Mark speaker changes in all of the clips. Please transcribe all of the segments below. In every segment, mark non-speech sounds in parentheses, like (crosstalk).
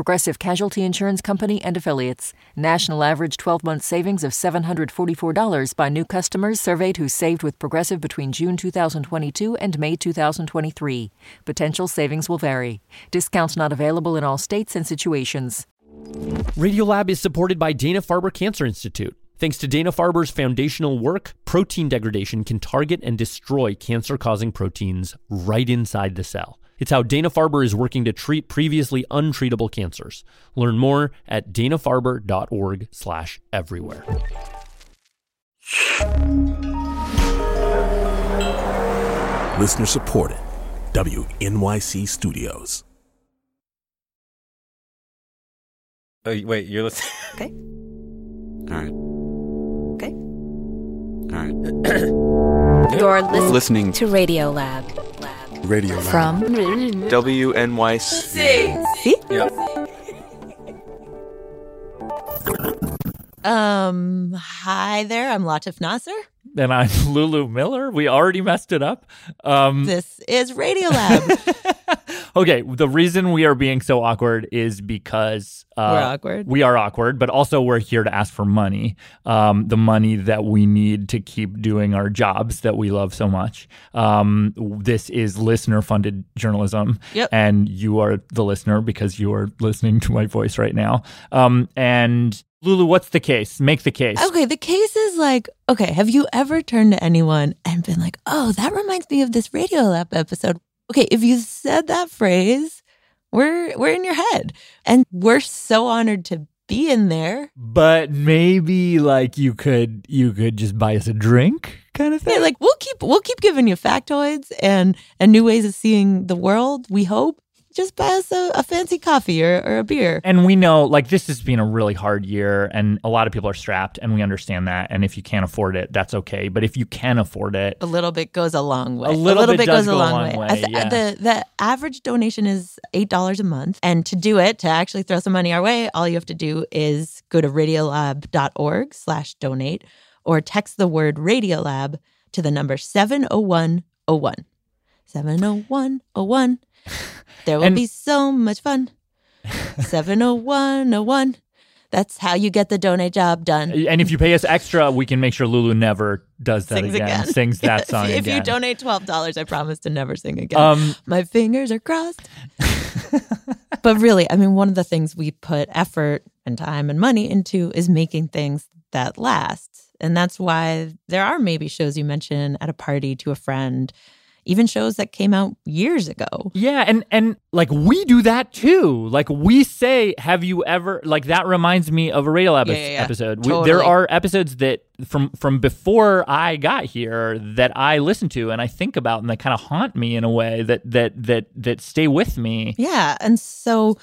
Speaker 1: Progressive Casualty Insurance Company and Affiliates. National average 12 month savings of $744 by new customers surveyed who saved with Progressive between June 2022 and May 2023. Potential savings will vary. Discounts not available in all states and situations.
Speaker 2: Radiolab is supported by Dana Farber Cancer Institute. Thanks to Dana Farber's foundational work, protein degradation can target and destroy cancer causing proteins right inside the cell. It's how Dana Farber is working to treat previously untreatable cancers. Learn more at danafarber.org slash everywhere.
Speaker 3: Listener supported. WNYC Studios.
Speaker 4: Oh, wait, you're listening. (laughs)
Speaker 5: Okay.
Speaker 4: All right.
Speaker 5: Okay.
Speaker 4: All right. (clears throat)
Speaker 5: You're listening,
Speaker 6: Listening
Speaker 5: to
Speaker 6: Radiolab. Radiolab.
Speaker 5: From
Speaker 6: WNYC.
Speaker 5: See? Um, hi there. I'm Latif Nasser.
Speaker 2: And I'm (laughs) Lulu Miller. We already messed it up. Um,
Speaker 5: This is Radiolab. (laughs)
Speaker 2: okay, the reason we are being so awkward is because uh,
Speaker 5: We're awkward.
Speaker 2: We are awkward, but also we're here to ask for money. Um, the money that we need to keep doing our jobs that we love so much. Um, this is listener funded journalism.
Speaker 5: Yep.
Speaker 2: And you are the listener because you are listening to my voice right now. Um, and Lulu, what's the case? Make the case.
Speaker 5: okay, the case is like, okay, have you ever turned to anyone and been like, oh, that reminds me of this Radiolab episode? Okay, if you said that phrase, we're we're in your head. And we're so honored to be in there.
Speaker 2: But maybe like you could you could just buy us a drink kind of thing.
Speaker 5: Yeah, like we'll keep we'll keep giving you factoids and and new ways of seeing the world. We hope. Just buy us a, a fancy coffee or, or a beer.
Speaker 2: And we know, like, this has been a really hard year, and a lot of people are strapped, and we understand that. And if you can't afford it, that's okay. But if you can afford it,
Speaker 5: A little bit goes a long way.
Speaker 2: A little bit does
Speaker 5: goes a
Speaker 2: go a
Speaker 5: long,
Speaker 2: long
Speaker 5: way.
Speaker 2: way,
Speaker 5: th-
Speaker 2: yeah.
Speaker 5: The the average donation is eight dollars a month, and to do it, to actually throw some money our way, all you have to do is go to radiolab.org slash donate or text the word Radiolab to the number seven zero one zero one. Seven zero one zero one. There will
Speaker 2: And-
Speaker 5: be so much fun. (laughs) Seven zero one zero one. That's how you get the donate job done.
Speaker 2: and if you pay us extra, we can make sure Lulu never does that
Speaker 5: Sings
Speaker 2: again,
Speaker 5: again.
Speaker 2: sings that (laughs)
Speaker 5: if,
Speaker 2: song
Speaker 5: if
Speaker 2: again.
Speaker 5: you donate twelve dollars, I promise to never sing again.
Speaker 2: um,
Speaker 5: My fingers are crossed. (laughs) but really, I mean, one of the things we put effort and time and money into is making things that last. And that's why there are maybe shows you mention at a party to a friend, even shows that came out years ago.
Speaker 2: Yeah, and and like we do that too. Like we say, "Have you ever?" Like that reminds me of a Radiolab
Speaker 5: Yeah, yeah, yeah.
Speaker 2: episode. We, there are episodes that from from before I got here that I listen to and I think about and that kind of haunt me in a way that that that that stay with me.
Speaker 5: Yeah. And so,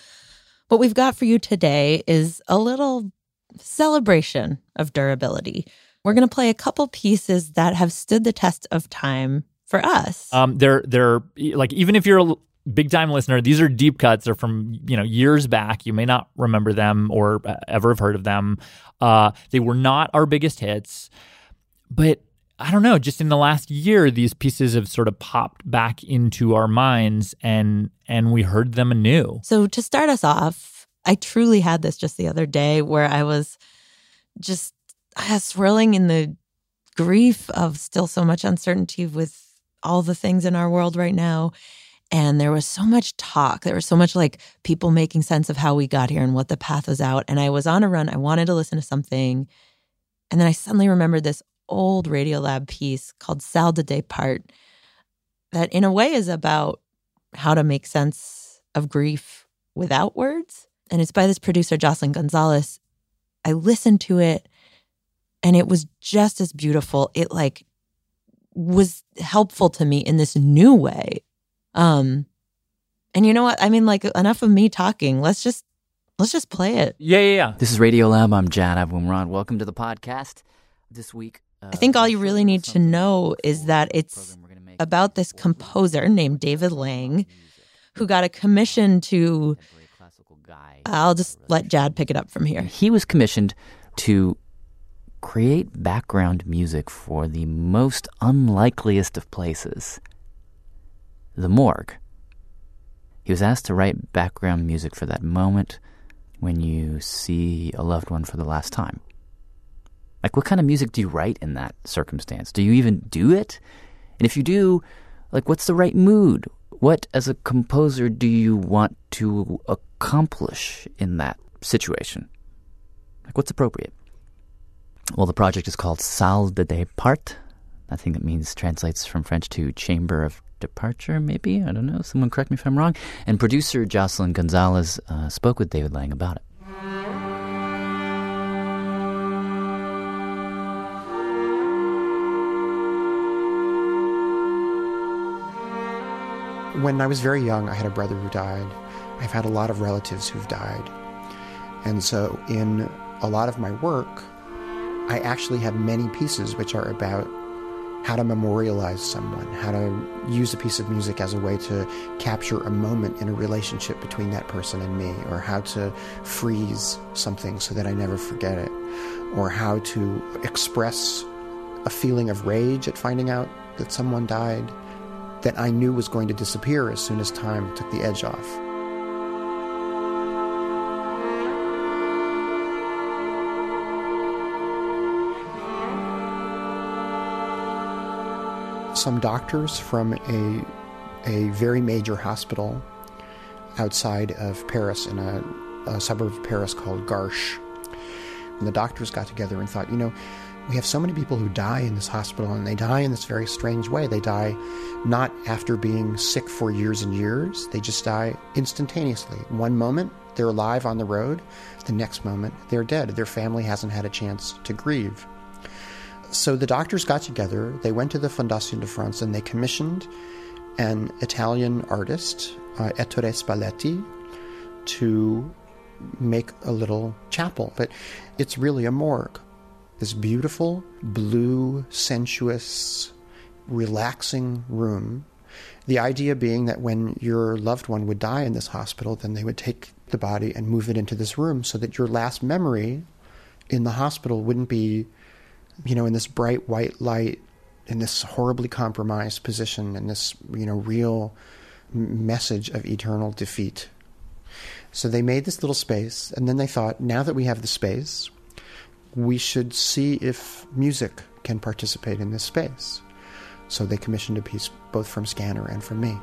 Speaker 5: what we've got for you today is a little celebration of durability. We're going to play a couple pieces that have stood the test of time for us.
Speaker 2: Um, they're they're like even if you're a big time listener, these are deep cuts. They're from you know years back. You may not remember them or uh, ever have heard of them. Uh, they were not our biggest hits, but I don't know. Just in the last year, these pieces have sort of popped back into our minds, and and we heard them anew.
Speaker 5: So to start us off, I truly had this just the other day where I was just uh, swirling in the grief of still so much uncertainty with all the things in our world right now. And there was so much talk. There was so much like people making sense of how we got here and what the path was out. And I was on a run. I wanted to listen to something. And then I suddenly remembered this old Radiolab piece called Salle de Départ that, in a way, is about how to make sense of grief without words. And it's by this producer, Jocelyn Gonzales. I listened to it and it was just as beautiful. It like was helpful to me in this new way. Um and you know what? I mean like enough of me talking. Let's just let's just play it.
Speaker 2: Yeah, yeah, yeah.
Speaker 7: This is Radiolab. I'm Jad Abumrad. Welcome to the podcast. This week,
Speaker 5: I think all you really need to know is that it's about this composer named David Lang who got a commission to. I'll just let Jad pick it up from here.
Speaker 8: He was commissioned to create background music for the most unlikeliest of places the morgue. He was asked to write background music for that moment when you see a loved one for the last time. Like, what kind of music do you write in that circumstance? Do you even do it? And if you do, like, what's the right mood? What, as a composer, do you want to accomplish in that situation? Like, what's appropriate? Well, the project is called Salle de Départ. I think that means translates from French to Chamber of Departure, maybe? I don't know. Someone correct me if I'm wrong. And producer Jocelyn Gonzales uh, spoke with David Lang about it.
Speaker 9: When I was very young, I had a brother who died. I've had a lot of relatives who've died. And so, in a lot of my work, I actually have many pieces which are about how to memorialize someone, how to use a piece of music as a way to capture a moment in a relationship between that person and me, or how to freeze something so that I never forget it, or how to express a feeling of rage at finding out that someone died that I knew was going to disappear as soon as time took the edge off. Some doctors from a, a very major hospital outside of Paris, in a, a suburb of Paris called Garches, and the doctors got together and thought, you know, we have so many people who die in this hospital, and they die in this very strange way. They die not after being sick for years and years, they just die instantaneously. One moment, they're alive on the road, the next moment, they're dead. Their family hasn't had a chance to grieve. So the doctors got together, they went to the Fondation de France, and they commissioned an Italian artist, uh, Ettore Spalletti, to make a little chapel. But it's really a morgue this beautiful, blue, sensuous, relaxing room. The idea being that when your loved one would die in this hospital, then they would take the body and move it into this room so that your last memory in the hospital wouldn't be, you know, in this bright white light, in this horribly compromised position, in this, you know, real message of eternal defeat. So they made this little space, and then they thought, now that we have the space, we should see if music can participate in this space. So they commissioned a piece both from Scanner and from me.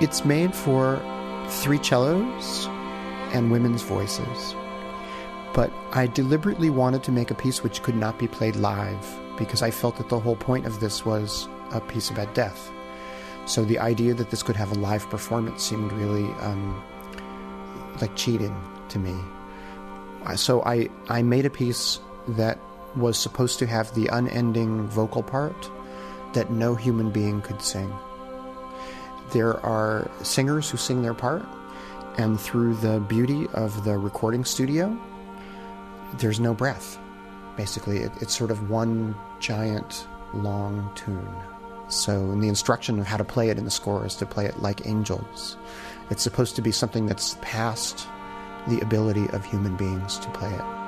Speaker 9: It's made for three cellos and women's voices. But I deliberately wanted to make a piece which could not be played live because I felt that the whole point of this was a piece about death. So the idea that this could have a live performance seemed really um, like cheating to me. So I, I made a piece that was supposed to have the unending vocal part that no human being could sing. There are singers who sing their part, and through the beauty of the recording studio, there's no breath. Basically, it, it's sort of one giant long tune. So, the instruction of how to play it in the score is to play it like angels. It's supposed to be something that's past the ability of human beings to play it.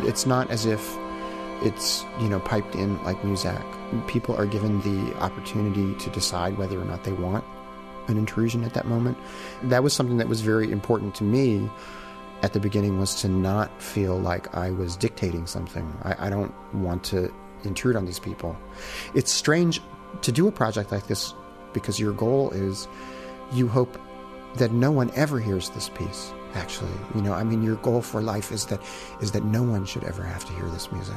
Speaker 9: It's not as if it's, you know, piped in like Muzak. People are given the opportunity to decide whether or not they want an intrusion at that moment. That was something that was very important to me at the beginning was to not feel like I was dictating something. I, I don't want to intrude on these people. It's strange to do a project like this because your goal is you hope that no one ever hears this piece actually. You know, I mean, your goal for life is that is that no one should ever have to hear this music.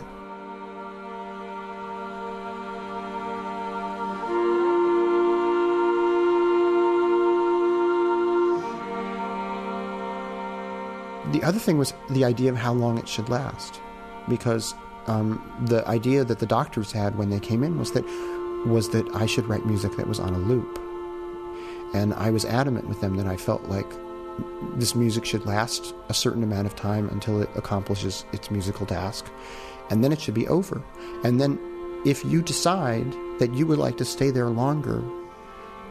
Speaker 9: The other thing was the idea of how long it should last, because um, the idea that the doctors had when they came in was that was that I should write music that was on a loop, and I was adamant with them that I felt like this music should last a certain amount of time until it accomplishes its musical task, and then it should be over. And then, if you decide that you would like to stay there longer,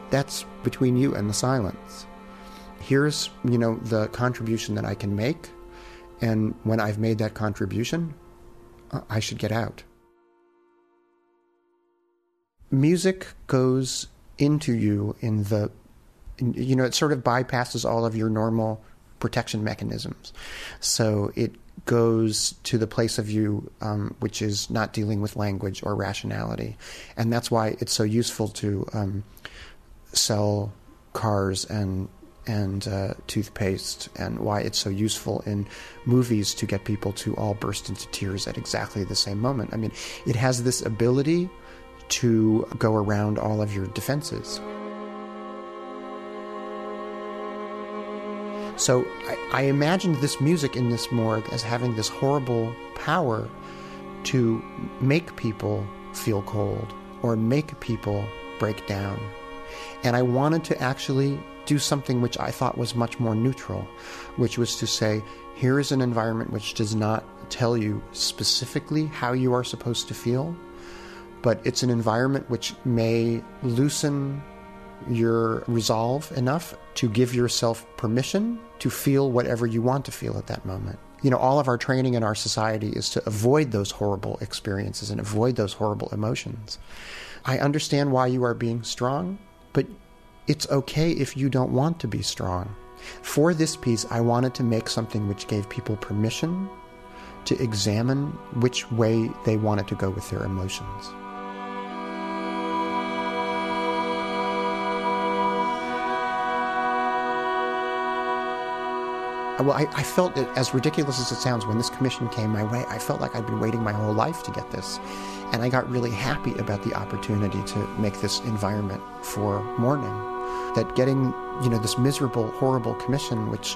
Speaker 9: that's between you and the silence here's you know the contribution that I can make, and when I've made that contribution, I should get out. Music goes into you in the, you know, it sort of bypasses all of your normal protection mechanisms. So it goes to the place of you um, which is not dealing with language or rationality. And that's why it's so useful to um, sell cars and and uh, toothpaste, and why it's so useful in movies to get people to all burst into tears at exactly the same moment. I mean, it has this ability to go around all of your defenses. So I, I imagined this music in this morgue as having this horrible power to make people feel cold or make people break down. And I wanted to actually do something which I thought was much more neutral, which was to say, here is an environment which does not tell you specifically how you are supposed to feel, but it's an environment which may loosen your resolve enough to give yourself permission to feel whatever you want to feel at that moment. You know, all of our training in our society is to avoid those horrible experiences and avoid those horrible emotions. I understand why you are being strong, but it's okay if you don't want to be strong. For this piece, I wanted to make something which gave people permission to examine which way they wanted to go with their emotions. Well, I, I, felt it, as ridiculous as it sounds, when this commission came my way, I felt like I'd been waiting my whole life to get this. And I got really happy about the opportunity to make this environment for mourning that getting you know this miserable horrible commission which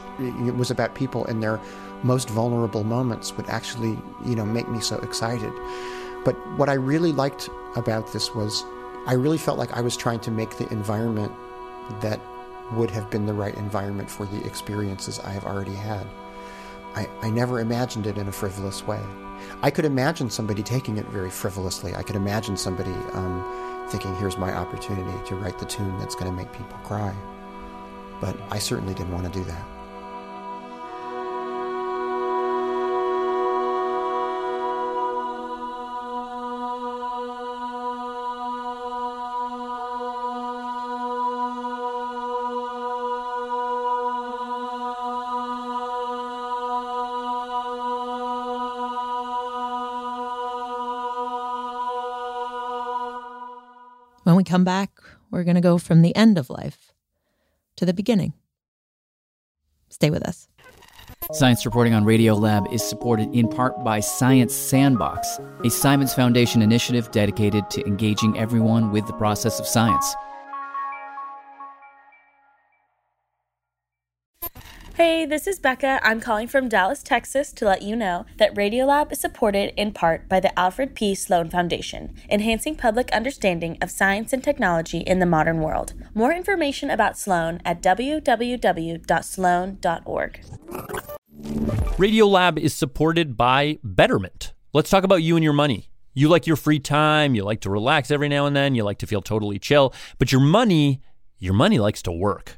Speaker 9: was about people in their most vulnerable moments would actually you know make me so excited but what i really liked about this was i really felt like i was trying to make the environment that would have been the right environment for the experiences i have already had i, I never imagined it in a frivolous way i could imagine somebody taking it very frivolously i could imagine somebody um, thinking, here's my opportunity to write the tune that's going to make people cry. But I certainly didn't want to do that.
Speaker 5: We come back, we're going to go from the end of life to the beginning. Stay with us.
Speaker 8: Science reporting on Radiolab is supported in part by Science Sandbox, a Simons Foundation initiative dedicated to engaging everyone with the process of science.
Speaker 10: Hey, this is Becca. I'm calling from Dallas, Texas to let you know that Radiolab is supported in part by the Alfred P. Sloan Foundation, enhancing public understanding of science and technology in the modern world. More information about Sloan at www.sloan.org.
Speaker 11: Radiolab is supported by Betterment. Let's talk about you and your money. You like your free time, you like to relax every now and then, you like to feel totally chill, but your money, your money likes to work.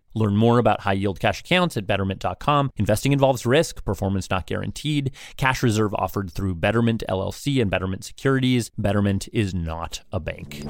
Speaker 2: Learn more about high yield cash accounts at betterment.com. Investing involves risk, performance not guaranteed. Cash reserve offered through Betterment LLC and Betterment Securities. Betterment is not a bank.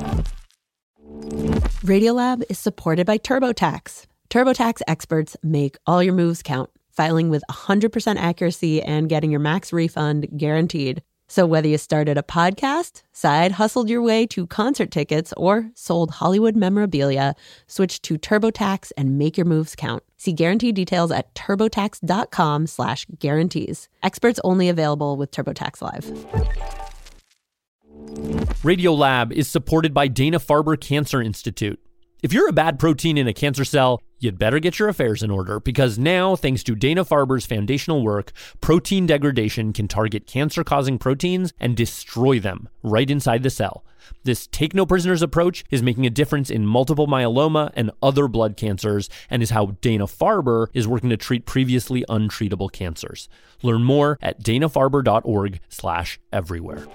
Speaker 12: Radiolab is supported by TurboTax. TurboTax experts make all your moves count, filing with 100% accuracy and getting your max refund guaranteed. So whether you started a podcast, side hustled your way to concert tickets, or sold Hollywood memorabilia, switch to TurboTax and make your moves count. See guarantee details at turbotax.com/slash guarantees. Experts only available with TurboTax Live.
Speaker 2: Radiolab is supported by Dana Farber Cancer Institute. If you're a bad protein in a cancer cell, you'd better get your affairs in order because now, thanks to Dana Farber's foundational work, protein degradation can target cancer causing proteins and destroy them right inside the cell. This take no prisoners approach is making a difference in multiple myeloma and other blood cancers and is how Dana Farber is working to treat previously untreatable cancers. Learn more at danafarber.org/slash everywhere.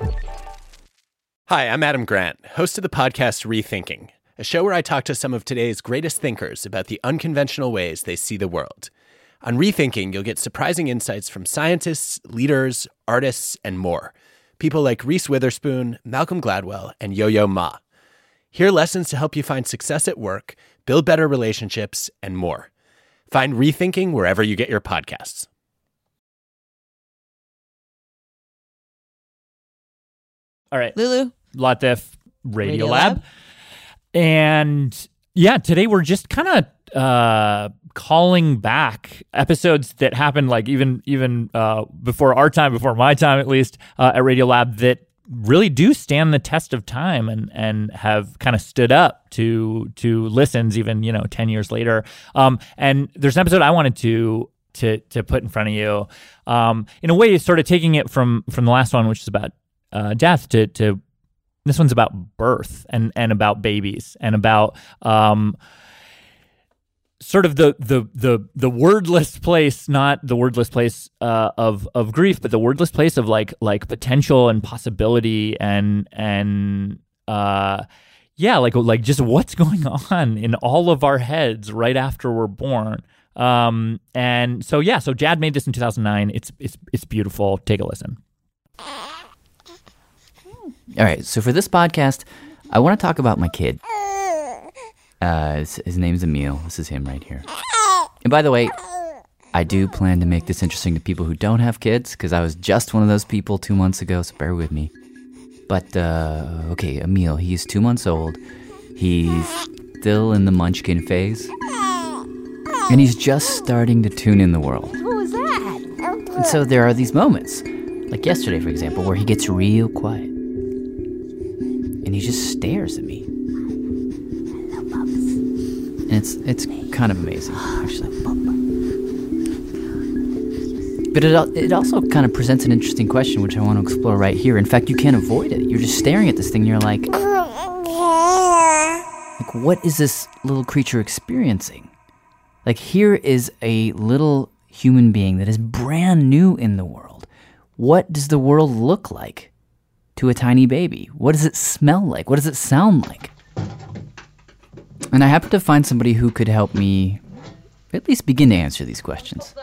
Speaker 13: Hi, I'm Adam Grant, host of the podcast Rethinking a show where I talk to some of today's greatest thinkers about the unconventional ways they see the world. On Rethinking, you'll get surprising insights from scientists, leaders, artists, and more. People like Reese Witherspoon, Malcolm Gladwell, and Yo Yo Ma. Hear lessons to help you find success at work, build better relationships, and more. Find Rethinking wherever you get your podcasts.
Speaker 2: All right.
Speaker 5: Lulu.
Speaker 2: Latif Radio,
Speaker 5: Radiolab.
Speaker 2: Lab. And yeah, today we're just kind of uh, calling back episodes that happened like even even uh, before our time, before my time at least uh, at Radiolab that really do stand the test of time and and have kind of stood up to to listens even you know 10 years later. Um and there's an episode i wanted to to to put in front of you. Um in a way sort of taking it from from the last one which is about uh death to to this one's about birth and and about babies and about um sort of the the the the wordless place not the wordless place uh, of of grief but the wordless place of like like potential and possibility and and uh yeah like like just what's going (laughs) on in all of our heads right after we're born. Um and so yeah so jad made this in 2009 it's it's it's beautiful. Take a listen
Speaker 8: All right, so for this podcast, I want to talk about my kid. Uh, his, his name's Amil. This is him right here. And by the way, I do plan to make this interesting to people who don't have kids because I was just one of those people two months ago, so bear with me. But, uh, okay, Amil, he's two months old. He's still in the munchkin phase. And he's just starting to tune in the world.
Speaker 14: Who was that?
Speaker 8: And so there are these moments, like yesterday, for example, where he gets real quiet. And he just stares at me. And it's it's kind of amazing, actually. But it, it also kind of presents an interesting question, which I want to explore right here. In fact, you can't avoid it. You're just staring at this thing, and you're like, like, what is this little creature experiencing? Like, here is a little human being that is brand new in the world. What does the world look like to a tiny baby? What does it smell like? What does it sound like? And I happened to find somebody who could help me at least begin to answer these questions.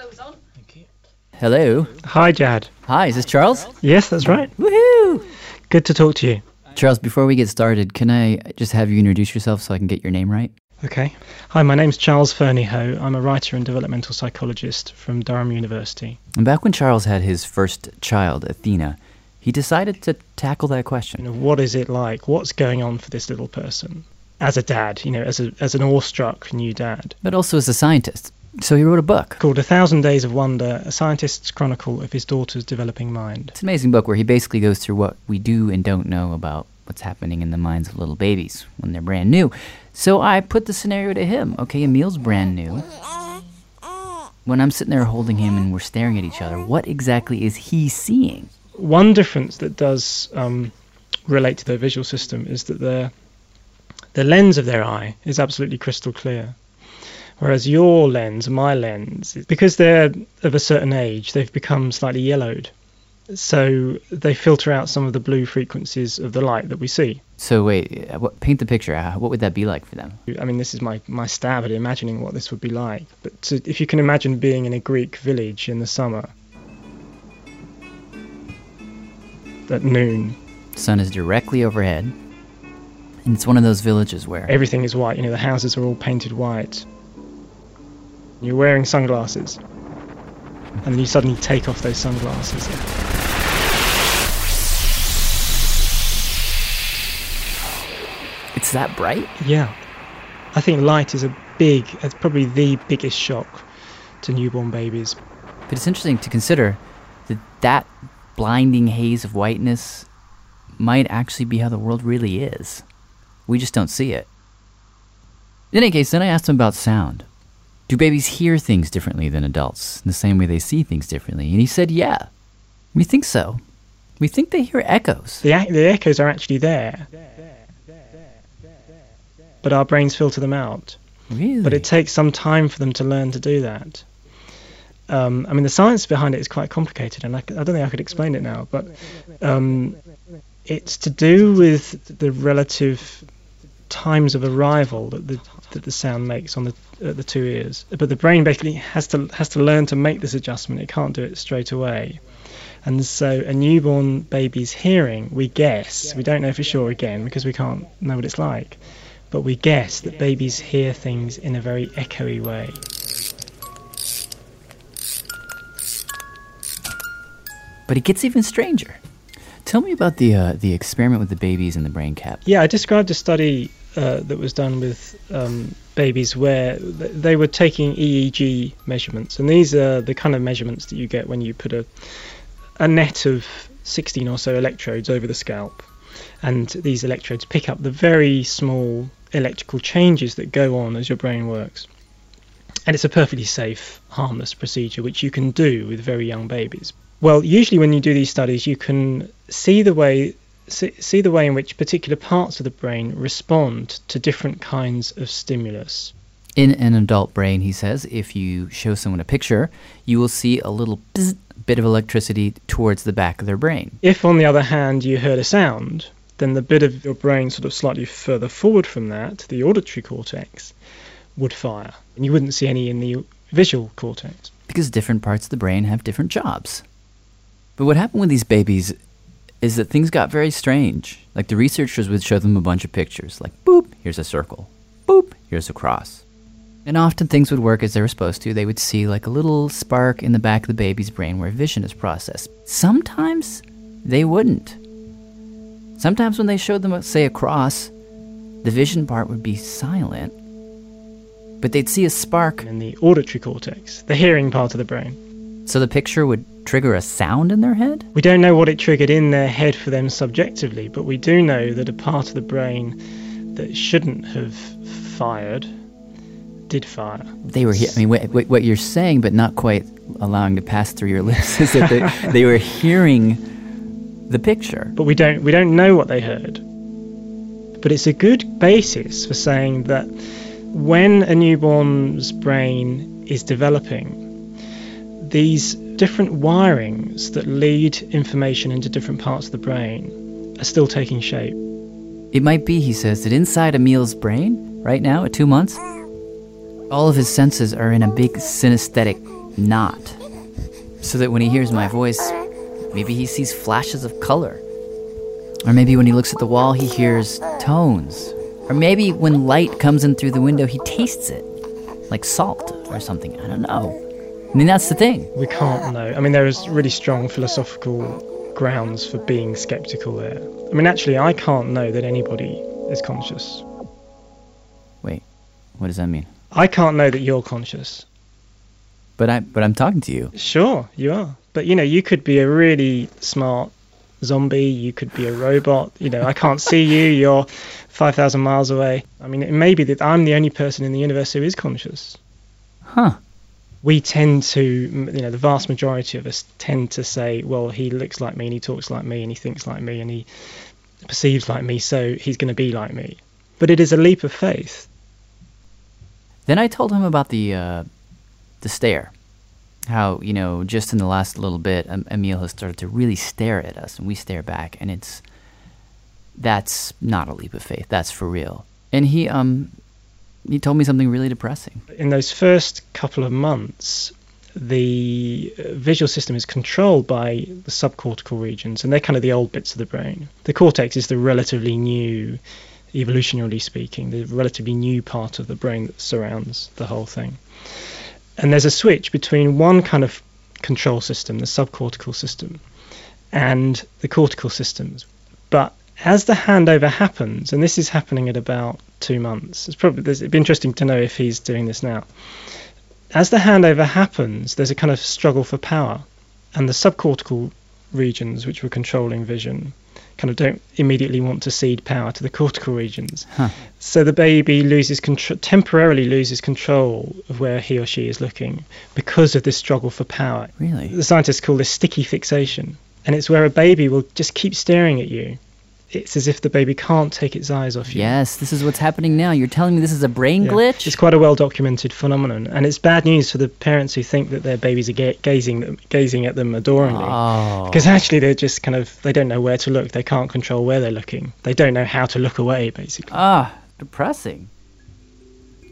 Speaker 8: Hello.
Speaker 15: Hi, Jad.
Speaker 8: Hi, is this Charles?
Speaker 15: Yes, that's right.
Speaker 8: Woohoo!
Speaker 15: Good to talk to you.
Speaker 8: Charles, before we get started, can I just have you introduce yourself so I can get your name right?
Speaker 15: Okay. Hi, my name's Charles Fernyhough. I'm a writer and developmental psychologist from Durham University.
Speaker 8: And back when Charles had his first child, Athena, he decided to tackle that question.
Speaker 15: You know, what is it like? What's going on for this little person? As a dad, you know, as, a, as an awestruck new dad.
Speaker 8: But also as a scientist. So he wrote a book.
Speaker 15: Called A Thousand Days of Wonder, a scientist's chronicle of his daughter's developing mind.
Speaker 8: It's an amazing book where he basically goes through what we do and don't know about what's happening in the minds of little babies when they're brand new. So I put the scenario to him. Okay, Amil's brand new. When I'm sitting there holding him and we're staring at each other, what exactly is he seeing?
Speaker 15: One difference that does um, relate to their visual system is that their the lens of their eye is absolutely crystal clear. Whereas your lens, my lens, because they're of a certain age, they've become slightly yellowed. so they filter out some of the blue frequencies of the light that we see.
Speaker 8: So wait, uh, what, paint the picture. Uh, What would that be like for them?
Speaker 15: I mean, this is my, my stab at imagining what this would be like. But to, if you can imagine being in a Greek village in the summer at noon,
Speaker 8: Sun is directly overhead, and it's one of those villages where
Speaker 15: everything is white. You know, the houses are all painted white. You're wearing sunglasses, and then you suddenly take off those sunglasses.
Speaker 8: it's that bright.
Speaker 15: Yeah, I think light is a big, it's probably the biggest shock to newborn babies.
Speaker 8: But it's interesting to consider that that blinding haze of whiteness might actually be how the world really is. We just don't see it. In any case, then I asked him about sound. Do babies hear things differently than adults, in the same way they see things differently? And he said, yeah. We think so. We think they hear echoes.
Speaker 15: The, the echoes are actually there, but our brains filter them out.
Speaker 8: Really?
Speaker 15: But it takes some time for them to learn to do that. Um, I mean, the science behind it is quite complicated, and I don't think I could explain it now, but um, it's to do with the relative times of arrival that the that the sound makes on the uh, the two ears. But the brain basically has to has to learn to make this adjustment. It can't do it straight away. And so a newborn baby's hearing, we guess, we don't know for sure again because we can't know what it's like, but we guess that babies hear things in a very echoey way.
Speaker 8: But it gets even stranger. Tell me about the uh, the experiment with the babies in the brain cap.
Speaker 15: Yeah, I described a study uh, that was done with um, babies where th- they were taking EEG measurements, and these are the kind of measurements that you get when you put a a net of 16 or so electrodes over the scalp, and these electrodes pick up the very small electrical changes that go on as your brain works. And it's a perfectly safe, harmless procedure which you can do with very young babies. Well, usually when you do these studies, you can see the way see, see the way in which particular parts of the brain respond to different kinds of stimulus.
Speaker 8: In an adult brain, he says, if you show someone a picture, you will see a little bit of electricity towards the back of their brain.
Speaker 15: If, on the other hand, you heard a sound, then the bit of your brain sort of slightly further forward from that, the auditory cortex, would fire. And you wouldn't see any in the visual cortex.
Speaker 8: Because different parts of the brain have different jobs. But what happened with these babies is that things got very strange. Like the researchers would show them a bunch of pictures, like boop, here's a circle, boop, here's a cross. And often things would work as they were supposed to. They would see like a little spark in the back of the baby's brain where vision is processed. Sometimes they wouldn't. Sometimes when they showed them, say, a cross, the vision part would be silent, but they'd see a spark
Speaker 15: in the auditory cortex, the hearing part of the brain.
Speaker 8: So the picture would trigger a sound in their head?
Speaker 15: We don't know what it triggered in their head for them subjectively, but we do know that a part of the brain that shouldn't have fired did fire.
Speaker 8: They were. He- I mean, what, what, what you're saying, but not quite allowing to pass through your (laughs) lips, is that they, they were hearing the picture.
Speaker 15: But we don't we don't know what they heard. But it's a good basis for saying that when a newborn's brain is developing, these different wirings that lead information into different parts of the brain are still taking shape.
Speaker 8: It might be, he says, that inside Amil's brain, right now at two months, all of his senses are in a big synesthetic knot. So that when he hears my voice, maybe he sees flashes of color. Or maybe when he looks at the wall, he hears tones. Or maybe when light comes in through the window, he tastes it, like salt or something. I don't know. I mean, that's the thing.
Speaker 15: We can't know. I mean, there is really strong philosophical grounds for being skeptical there. I mean, actually, I can't know that anybody is conscious.
Speaker 8: Wait, what does that mean?
Speaker 15: I can't know that you're conscious.
Speaker 8: But I, but I'm talking to you.
Speaker 15: Sure, you are. But you know, you could be a really smart zombie. You could be a robot. You know, I can't see you. (laughs) You're five thousand miles away. I mean, it may be that I'm the only person in the universe who is conscious.
Speaker 8: Huh.
Speaker 15: We tend to, you know, the vast majority of us tend to say, well, he looks like me and he talks like me and he thinks like me and he perceives like me, so he's going to be like me. But it is a leap of faith.
Speaker 8: Then I told him about the uh, the stare. how you know just in the last little bit, Em- Amil has started to really stare at us, and we stare back, and it's that's not a leap of faith. That's for real. And he um he told me something really depressing.
Speaker 15: In those first couple of months, the visual system is controlled by the subcortical regions, and they're kind of the old bits of the brain. The cortex is the relatively new, evolutionarily speaking, the relatively new part of the brain that surrounds the whole thing. And there's a switch between one kind of control system, the subcortical system, and the cortical systems. But as the handover happens, and this is happening at about two months, it's probably it'd be interesting to know if he's doing this now. As the handover happens, there's a kind of struggle for power, and the subcortical regions, which were controlling vision, kind of don't immediately want to cede power to the cortical regions.
Speaker 8: Huh.
Speaker 15: So the baby loses control, temporarily loses control of where he or she is looking because of this struggle for power.
Speaker 8: Really?
Speaker 15: The scientists call this sticky fixation, and it's where a baby will just keep staring at you. It's as if the baby can't take its eyes off you.
Speaker 8: Yes, this is what's happening now. You're telling me this is a brain
Speaker 15: Yeah.
Speaker 8: glitch?
Speaker 15: It's quite a well documented phenomenon, and it's bad news for the parents who think that their babies are ga- gazing gazing at them adoringly.
Speaker 8: Oh.
Speaker 15: Because actually, they're just kind of they don't know where to look. They can't control where they're looking. They don't know how to look away, basically.
Speaker 8: Ah, depressing.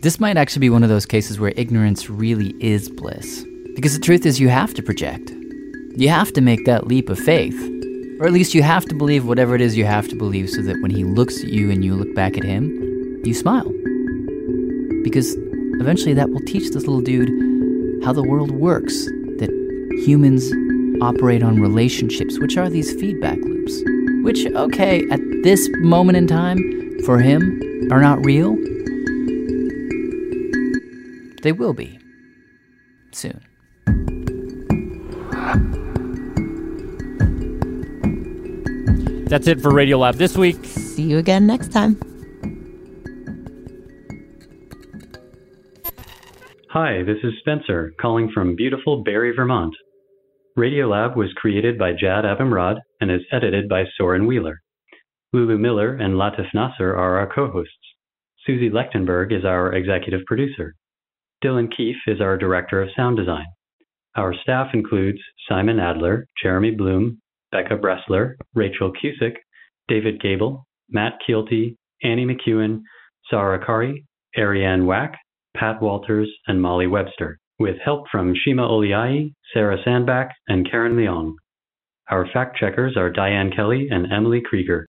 Speaker 8: This might actually be one of those cases where ignorance really is bliss. Because the truth is, you have to project. You have to make that leap of faith. Or at least you have to believe whatever it is you have to believe so that when he looks at you and you look back at him, you smile. Because eventually that will teach this little dude how the world works, that humans operate on relationships, which are these feedback loops. Which, okay, at this moment in time, for him, are not real. They will be. Soon.
Speaker 2: That's it for Radiolab this week.
Speaker 5: See you again next time.
Speaker 16: Hi, this is Spencer, calling from beautiful Barre, Vermont. Radiolab was created by Jad Abumrad and is edited by Soren Wheeler. Lulu Miller and Latif Nasser are our co-hosts. Susie Lechtenberg is our executive producer. Dylan Keefe is our director of sound design. Our staff includes Simon Adler, Jeremy Bloom, Becca Bressler, Rachel Cusick, David Gebel, Matt Keelty, Annie McEwen, Sarah Qari, Ariane Wack, Pat Walters, and Molly Webster, with help from Shima Oliai, Sarah Sandbach, and Carin Leong. Our fact checkers are Diane Kelly and Emily Krieger.